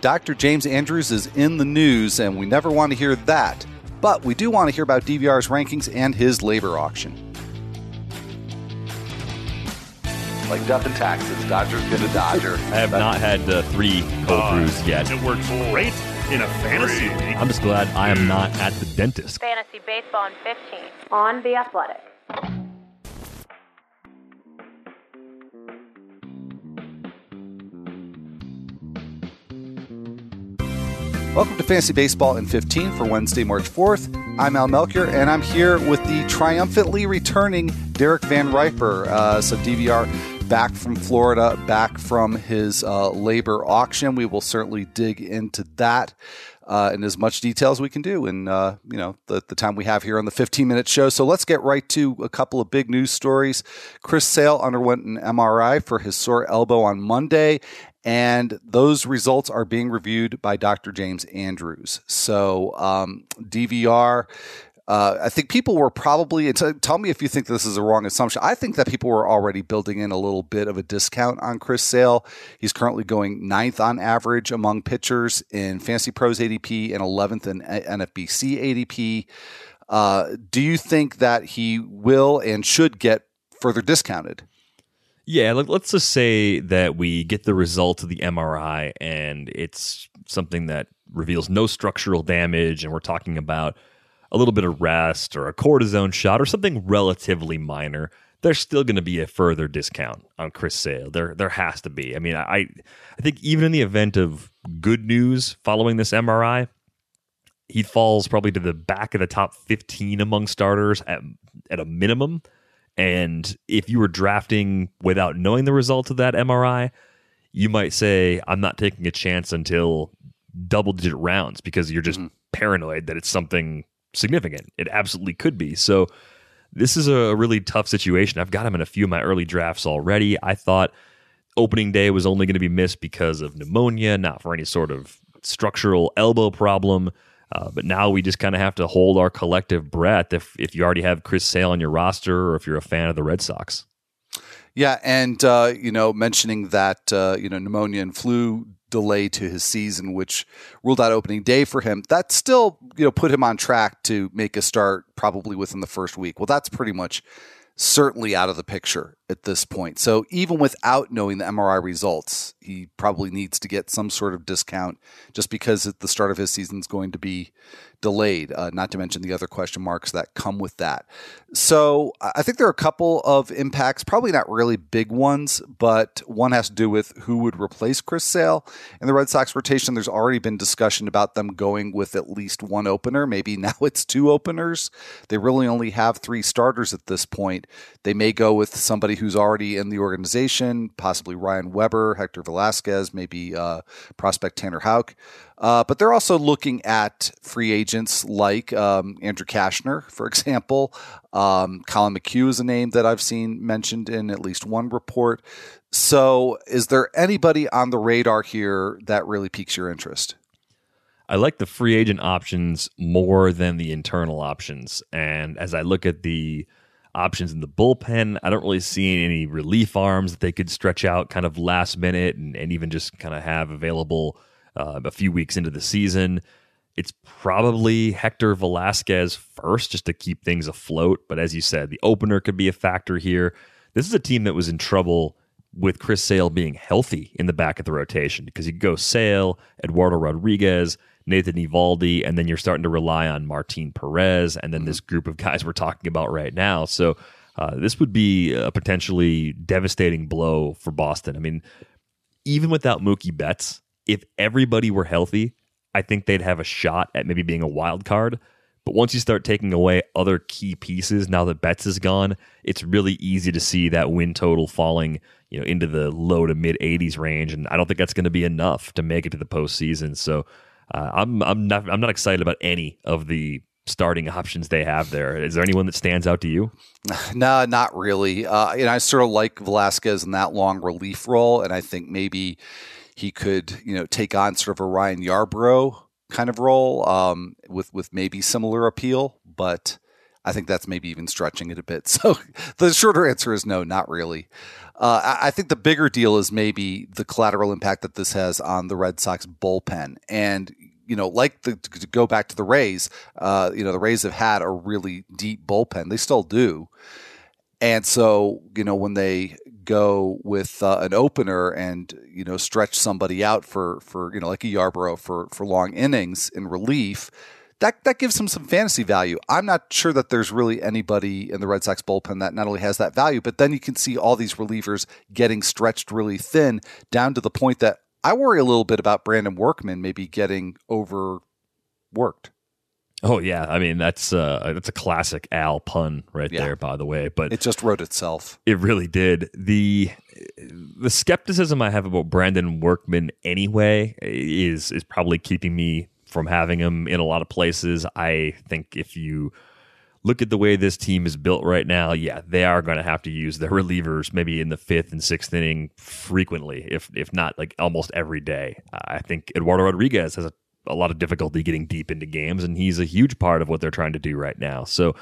Dr. James Andrews is in the news, and we never want to hear that. But we do want to hear about DVR's rankings and his LABR auction. Like death and taxes, Dodger's gonna Dodger. I have not had uh, three cold Uh, brews yet. It works great in a fantasy league. I'm just glad I am not at the dentist. Fantasy Baseball in 15 on The Athletic. Welcome to Fantasy Baseball in 15 for Wednesday, March 4th. I'm Al Melchior, and I'm here with the triumphantly returning Derek Van Riper. Uh, so, DVR back from Florida, back from his uh, LABR auction. We will certainly dig into that. Uh, in as much detail as we can do in uh, you know the, the time we have here on the 15 minute show. So let's get right to a couple of big news stories. Chris Sale underwent an MRI for his sore elbow on Monday, and those results are being reviewed by Dr. James Andrews. So um, DVR. Uh, I think people were probably, t- tell me if you think this is a wrong assumption. I think that people were already building in a little bit of a discount on Chris Sale. He's currently going ninth on average among pitchers in Fantasy Pros ADP and 11th in NFBC ADP. Uh, do you think that he will and should get further discounted? Yeah, let, let's just say that we get the result of the MRI and it's something that reveals no structural damage, and we're talking about a little bit of rest or a cortisone shot or something relatively minor. There's still going to be a further discount on Chris Sale. There, there has to be. I mean, I, I think even in the event of good news following this MRI, he falls probably to the back of the top 15 among starters at, at a minimum. And if you were drafting without knowing the results of that MRI, you might say, I'm not taking a chance until double digit rounds because you're just mm-hmm. paranoid that it's something significant. It absolutely could be. So this is a really tough situation. I've got him in a few of my early drafts already. I thought opening day was only going to be missed because of pneumonia, not for any sort of structural elbow problem. Uh, but now we just kind of have to hold our collective breath if if you already have Chris Sale on your roster or if you're a fan of the Red Sox. Yeah, and uh, you know, mentioning that uh, you know pneumonia and flu delay to his season, which ruled out opening day for him, that still you know put him on track to make a start probably within the first week. Well, that's pretty much certainly out of the picture at this point. So even without knowing the MRI results, he probably needs to get some sort of discount just because at the start of his season is going to be delayed, uh, not to mention the other question marks that come with that. So I think there are a couple of impacts, probably not really big ones, but one has to do with who would replace Chris Sale in the Red Sox rotation. There's already been discussion about them going with at least one opener. Maybe now it's two openers. They really only have three starters at this point. They may go with somebody who's already in the organization, possibly Ryan Weber, Hector Velazquez, maybe uh, prospect Tanner Houck. Uh, but they're also looking at free agents like um, Andrew Cashner, for example. Um, Collin McHugh is a name that I've seen mentioned in at least one report. So, is there anybody on the radar here that really piques your interest? I like the free agent options more than the internal options. And as I look at the options in the bullpen, I don't really see any relief arms that they could stretch out kind of last minute and, and even just kind of have available uh, a few weeks into the season. It's probably Hector Velazquez first just to keep things afloat. But as you said, the opener could be a factor here. This is a team that was in trouble with Chris Sale being healthy in the back of the rotation because you go Sale, Eduardo Rodriguez, Nathan Eovaldi, and then you're starting to rely on Martin Perez, and then this group of guys we're talking about right now. So uh, this would be a potentially devastating blow for Boston. I mean, even without Mookie Betts, if everybody were healthy, I think they'd have a shot at maybe being a wild card. But once you start taking away other key pieces, now that Betts is gone, it's really easy to see that win total falling, you know, into the low to mid 80s range, and I don't think that's going to be enough to make it to the postseason. So uh, I'm I'm not I'm not excited about any of the starting options they have there. Is there anyone that stands out to you? No, not really. Uh, and I sort of like Velazquez in that long relief role, and I think maybe he could, you know, take on sort of a Ryan Yarbrough kind of role um, with with maybe similar appeal, but I think that's maybe even stretching it a bit. So the shorter answer is no, not really. Uh, I, I think the bigger deal is maybe the collateral impact that this has on the Red Sox bullpen. And you know, like the, to go back to the Rays, uh, you know, the Rays have had a really deep bullpen. They still do. And so, you know, when they go with uh, an opener and you know stretch somebody out for for you know like a Yarbrough for for long innings in relief, that that gives them some fantasy value. I'm not sure that there's really anybody in the Red Sox bullpen that not only has that value, but then you can see all these relievers getting stretched really thin down to the point that I worry a little bit about Brandon Workman maybe getting overworked. Oh yeah, I mean that's uh, that's a classic Al pun right Yeah. there, by the way. But It just wrote itself. It really did. The the skepticism I have about Brandon Workman anyway is is probably keeping me from having him in a lot of places. I think if you look at the way this team is built right now, yeah, they are going to have to use their relievers maybe in the fifth and sixth inning frequently, if if not like almost every day. I think Eduardo Rodriguez has a, a lot of difficulty getting deep into games, and he's a huge part of what they're trying to do right now. So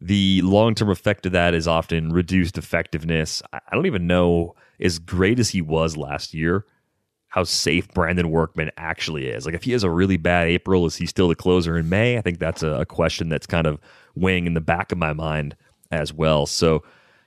the long term effect of that is often reduced effectiveness. I I don't even know, as great as he was last year, how safe Brandon Workman actually is. Like, if he has a really bad April, is he still the closer in May? I think that's a, a question that's kind of weighing in the back of my mind as well. So,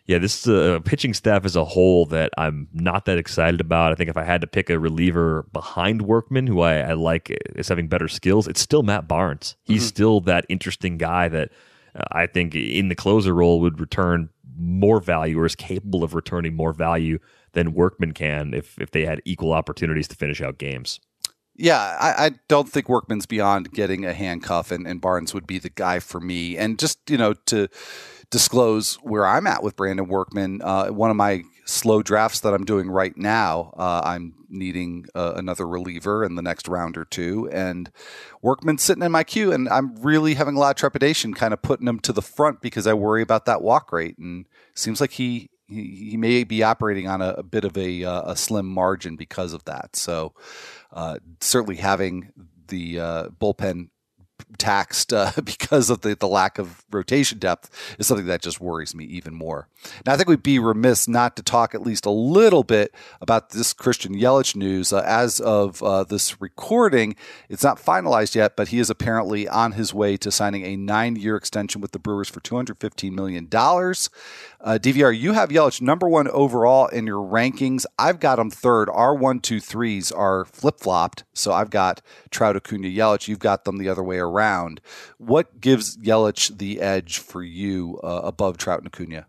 yeah, this uh, pitching staff as a whole that I'm not that excited about. I think if I had to pick a reliever behind Workman, who I, I like is having better skills, it's still Matt Barnes. He's still that interesting guy that uh, I think in the closer role would return more value or is capable of returning more value than Workman can if if they had equal opportunities to finish out games. Yeah, I, I don't think Workman's beyond getting a handcuff, and, and Barnes would be the guy for me. And just you know to disclose where I'm at with Brandon Workman, uh, one of my slow drafts that I'm doing right now, uh, I'm needing uh, another reliever in the next round or two, and Workman's sitting in my queue, and I'm really having a lot of trepidation, kind of putting him to the front because I worry about that walk rate, and seems like he. He, he may be operating on a, a bit of a, uh, a slim margin because of that. So, uh, certainly having the uh, bullpen taxed uh, because of the, the lack of rotation depth is something that just worries me even more. Now, I think we'd be remiss not to talk at least a little bit about this Christian Yelich news. Uh, as of uh, this recording, it's not finalized yet, but he is apparently on his way to signing a nine year extension with the Brewers for $215 million. Uh, DVR, you have Yelich number one overall in your rankings. I've got him third. Our one, two, threes are flip flopped. So I've got Trout, Acuna, Yelich. You've got them the other way around. What gives Yelich the edge for you uh, above Trout and Acuna?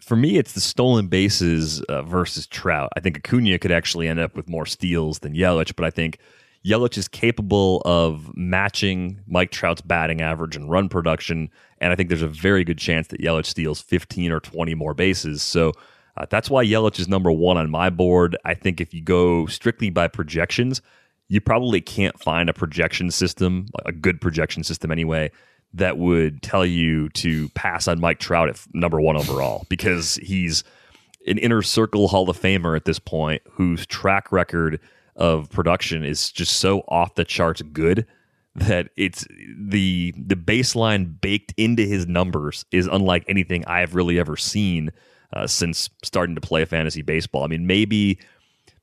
For me, it's the stolen bases uh, versus Trout. I think Acuna could actually end up with more steals than Yelich, but I think Yelich is capable of matching Mike Trout's batting average and run production, and I think there's a very good chance that Yelich steals 15 or 20 more bases. So uh, that's why Yelich is number one on my board. I think if you go strictly by projections, you probably can't find a projection system, a good projection system anyway, that would tell you to pass on Mike Trout at number one overall because he's an inner circle Hall of Famer at this point whose track record of production is just so off the charts good that it's the the baseline baked into his numbers is unlike anything I've really ever seen uh, since starting to play fantasy baseball. I mean, maybe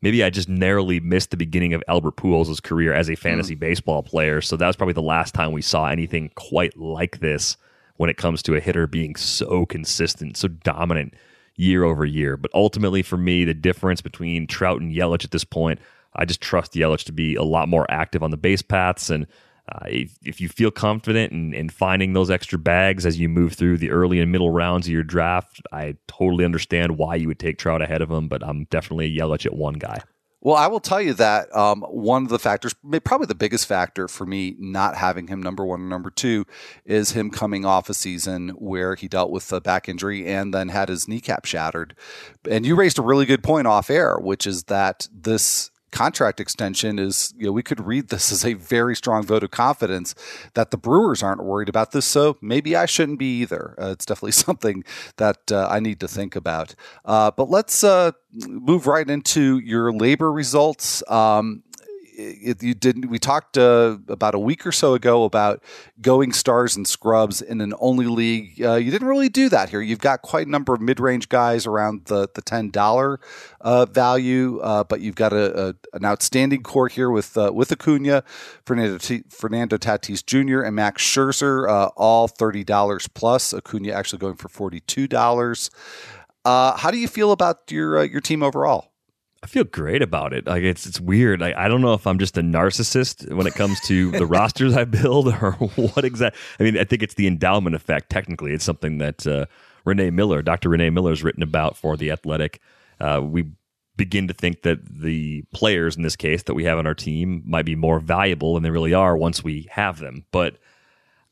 maybe I just narrowly missed the beginning of Albert Pujols' career as a fantasy baseball player, so that was probably the last time we saw anything quite like this when it comes to a hitter being so consistent, so dominant year over year. But ultimately, for me, the difference between Trout and Yelich at this point, I just trust Yelich to be a lot more active on the base paths. And uh, if, if you feel confident in, in finding those extra bags as you move through the early and middle rounds of your draft, I totally understand why you would take Trout ahead of him. But I'm definitely a Yelich at one guy. Well, I will tell you that um, one of the factors, probably the biggest factor for me not having him number one or number two, is him coming off a season where he dealt with a back injury and then had his kneecap shattered. And you raised a really good point off air, which is that this contract extension is, you know, we could read this as a very strong vote of confidence that the Brewers aren't worried about this. So maybe I shouldn't be either. Uh, it's definitely something that uh, I need to think about. Uh, but let's uh, move right into your LABR results. Um, it, you didn't. We talked uh, about a week or so ago about going stars and scrubs in an only league. Uh, you didn't really do that here. You've got quite a number of mid range guys around the the ten dollar uh, value, uh, but you've got a, a, an outstanding core here with uh, with Acuna, Fernando T- Fernando Tatis Jr. and Max Scherzer, uh, all thirty dollars plus. Acuna actually going for forty two dollars. how do you feel about your your team overall? I feel great about it. Like it's it's weird. Like, I don't know if I'm just a narcissist when it comes to the rosters I build or what exactly. I mean, I think it's the endowment effect. Technically, it's something that uh, Renee Miller, Dr. Renee Miller, has written about for the Athletic. Uh, we begin to think that the players in this case that we have on our team might be more valuable than they really are once we have them. But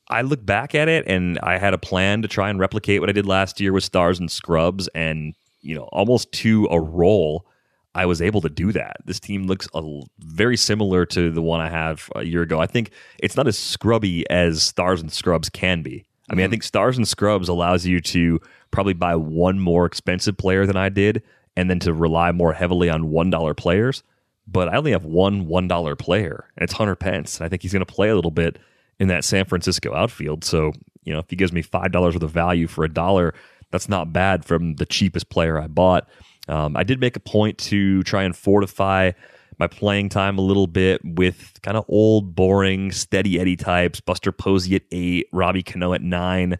I look back at it and I had a plan to try and replicate what I did last year with stars and scrubs, and you know, almost to a roll I was able to do that. This team looks a, very similar to the one I have a year ago. I think it's not as scrubby as Stars and Scrubs can be. I mean, mm-hmm. I think Stars and Scrubs allows you to probably buy one more expensive player than I did, and then to rely more heavily on one dollar players. But I only have one one dollar player, and it's Hunter Pence. And I think he's going to play a little bit in that San Francisco outfield. So you know, if he gives me five dollars worth of value for a dollar, that's not bad from the cheapest player I bought. Um, I did make a point to try and fortify my playing time a little bit with kind of old, boring, steady Eddie types. Buster Posey at eight, Robbie Cano at nine,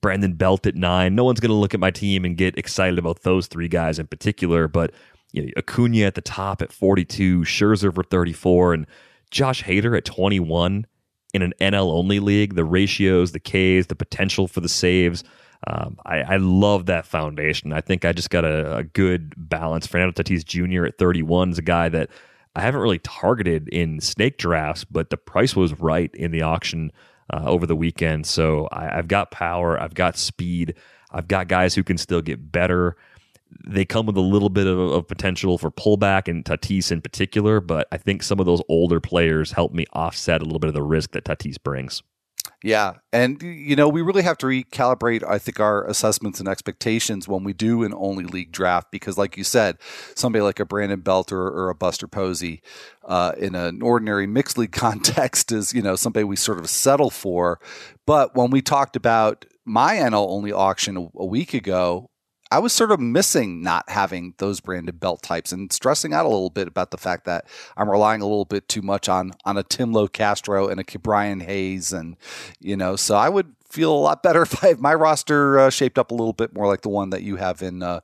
Brandon Belt at nine. No one's going to look at my team and get excited about those three guys in particular, but you know, Acuna at the top at 42, Scherzer for 34, and Josh Hader at 21 in an NL only league. The ratios, the Ks, the potential for the saves um, I, I, love that foundation. I think I just got a, a, good balance. Fernando Tatis Jr. at 31 is a guy that I haven't really targeted in snake drafts, but the price was right in the auction uh, over the weekend. So I, have got power, I've got speed, I've got guys who can still get better. They come with a little bit of, of potential for pullback, and Tatis in particular, but I think some of those older players help me offset a little bit of the risk that Tatis brings. Yeah. And, you know, we really have to recalibrate, I think, our assessments and expectations when we do an only league draft because, like you said, somebody like a Brandon Belt or, or a Buster Posey uh, in an ordinary mixed league context is, you know, somebody we sort of settle for. But when we talked about my NL only auction a, a week ago, I was sort of missing not having those Brandon Belt types and stressing out a little bit about the fact that I'm relying a little bit too much on on a Tim Locastro and a Ke'Bryan Hayes and you know so I would feel a lot better if I have my roster uh, shaped up a little bit more like the one that you have in uh,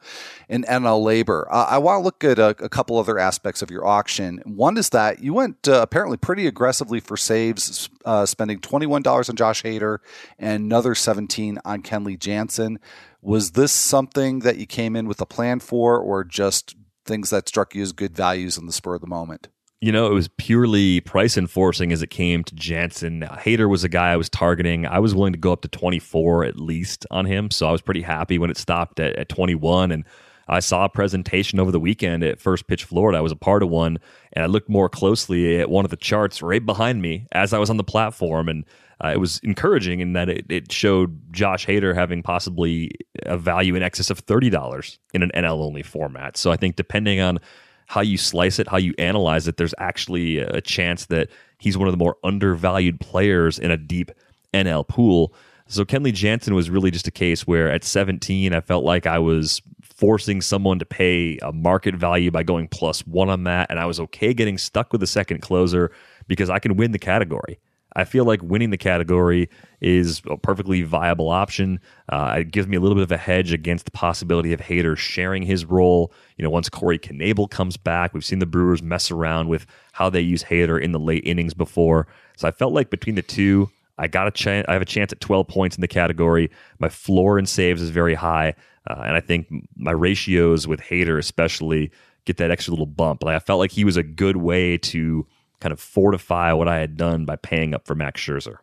in NL LABR. Uh, I want to look at a, a, couple other aspects of your auction. One is that you went uh, apparently pretty aggressively for saves, uh, spending twenty one dollars on Josh Hader and another seventeen on Kenley Jansen. Was this something that you came in with a plan for, or just things that struck you as good values in the spur of the moment? You know, it was purely price enforcing as it came to Jansen. Hader was a guy I was targeting. I was willing to go up to 24 at least on him. So I was pretty happy when it stopped at, at 21. And I saw a presentation over the weekend at First Pitch Florida. I was a part of one, and I looked more closely at one of the charts right behind me as I was on the platform. And uh, it was encouraging in that it, it showed Josh Hader having possibly a value in excess of $30 in an NL only format. So I think depending on how you slice it, how you analyze it, there's actually a chance that he's one of the more undervalued players in a deep NL pool. So Kenley Jansen was really just a case where at 17, I felt like I was forcing someone to pay a market value by going plus one on that. And I was okay getting stuck with a second closer because I can win the category. I feel like winning the category is a perfectly viable option. Uh, it gives me a little bit of a hedge against the possibility of Hader sharing his role. You know, once Corey Knebel comes back, we've seen the Brewers mess around with how they use Hader in the late innings before. So I felt like between the two, I got a chance. I have a chance at 12 points in the category. My floor and saves is very high, uh, and I think my ratios with Hader especially get that extra little bump. Like I felt like he was a good way to kind of fortify what I had done by paying up for Max Scherzer.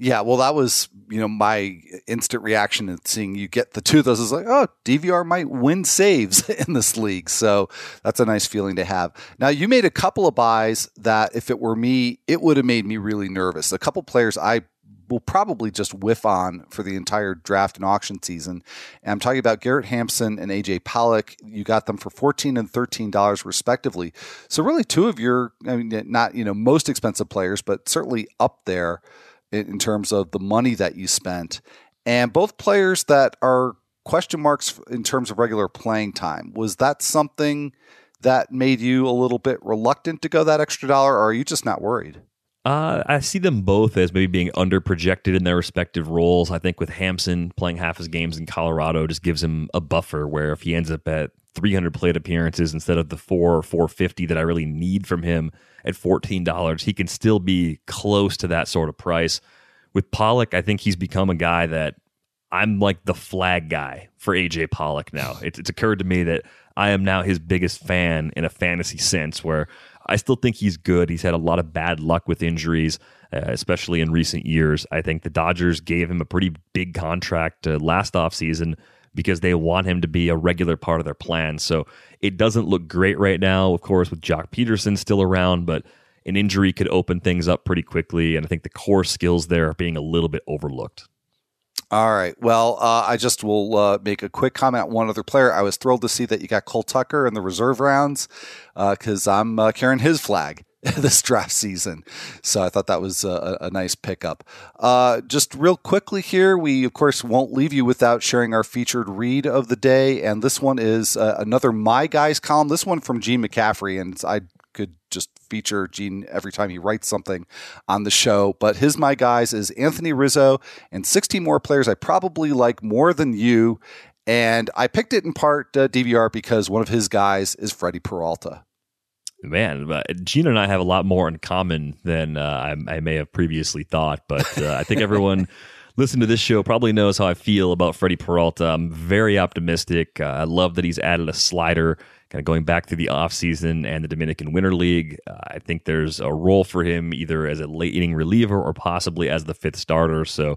Yeah, well, that was you know my instant reaction at seeing you get the two of those is like, oh, DVR might win saves in this league, so that's a nice feeling to have. Now, you made a couple of buys that, if it were me, it would have made me really nervous. A couple players I will probably just whiff on for the entire draft and auction season. And I'm talking about Garrett Hampson and AJ Pollock. You got them for 14 and 13 dollars respectively. So really, two of your, I mean, not you know most expensive players, but certainly up there in, in terms of the money that you spent, and both players that are question marks in terms of regular playing time. Was that something? that made you a little bit reluctant to go that extra dollar, or are you just not worried? Uh, I see them both as maybe being under projected in their respective roles. I think with Hampson playing half his games in Colorado just gives him a buffer where if he ends up at 300 plate appearances instead of the four or 450 that I really need from him at $14, he can still be close to that sort of price. With Pollock, I think he's become a guy that I'm like the flag guy for AJ Pollock now. It's, it's occurred to me that I am now his biggest fan in a fantasy sense, where I still think he's good. He's had a lot of bad luck with injuries, uh, especially in recent years. I think the Dodgers gave him a pretty big contract uh, last offseason because they want him to be a regular part of their plan. So it doesn't look great right now, of course, with Joc Pederson still around, but an injury could open things up pretty quickly. And I think the core skills there are being a little bit overlooked. All right. Well, uh, I just will uh, make a quick comment one other player. I was thrilled to see that you got Cole Tucker in the reserve rounds because uh, I'm uh, carrying his flag this draft season. So I thought that was a, a nice pickup. Uh, just real quickly here, we of course won't leave you without sharing our featured read of the day, and this one is uh, another My Guys column. This one from Gene McCaffrey, and I could just feature Gene every time he writes something on the show. But his My Guys is Anthony Rizzo and 16 more players I probably like more than you. And I picked it in part uh, DVR because one of his guys is Freddie Peralta. Man, Gene and I have a lot more in common than uh, I, I, may have previously thought. But uh, I think everyone listening to this show probably knows how I feel about Freddie Peralta. I'm very optimistic. Uh, I love that he's added a slider kind of going back through the offseason and the Dominican Winter League. Uh, I think there's a role for him either as a late inning reliever or possibly as the fifth starter. So uh,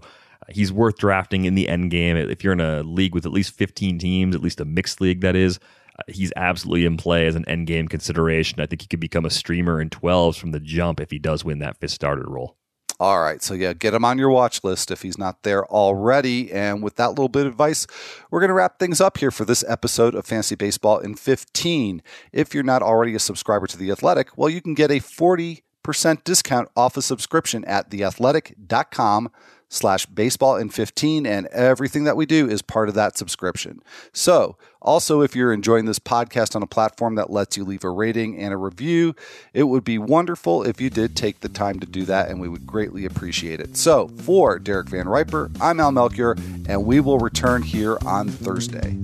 he's worth drafting in the end game. If you're in a league with at least 15 teams, at least a mixed league, that is, uh, he's absolutely in play as an end game consideration. I think he could become a streamer in 12s from the jump if he does win that fifth starter role. All right. So, yeah, get him on your watch list if he's not there already. And with that little bit of advice, we're going to wrap things up here for this episode of Fantasy Baseball in 15. If you're not already a subscriber to The Athletic, well, you can get a 40% discount off a subscription at theathletic.com slash baseball in 15 and everything that we do is part of that subscription. So also if you're enjoying this podcast on a platform that lets you leave a rating and a review it would be wonderful if you did take the time to do that and we would greatly appreciate it. So for derek van riper i'm al melchior and we will return here on thursday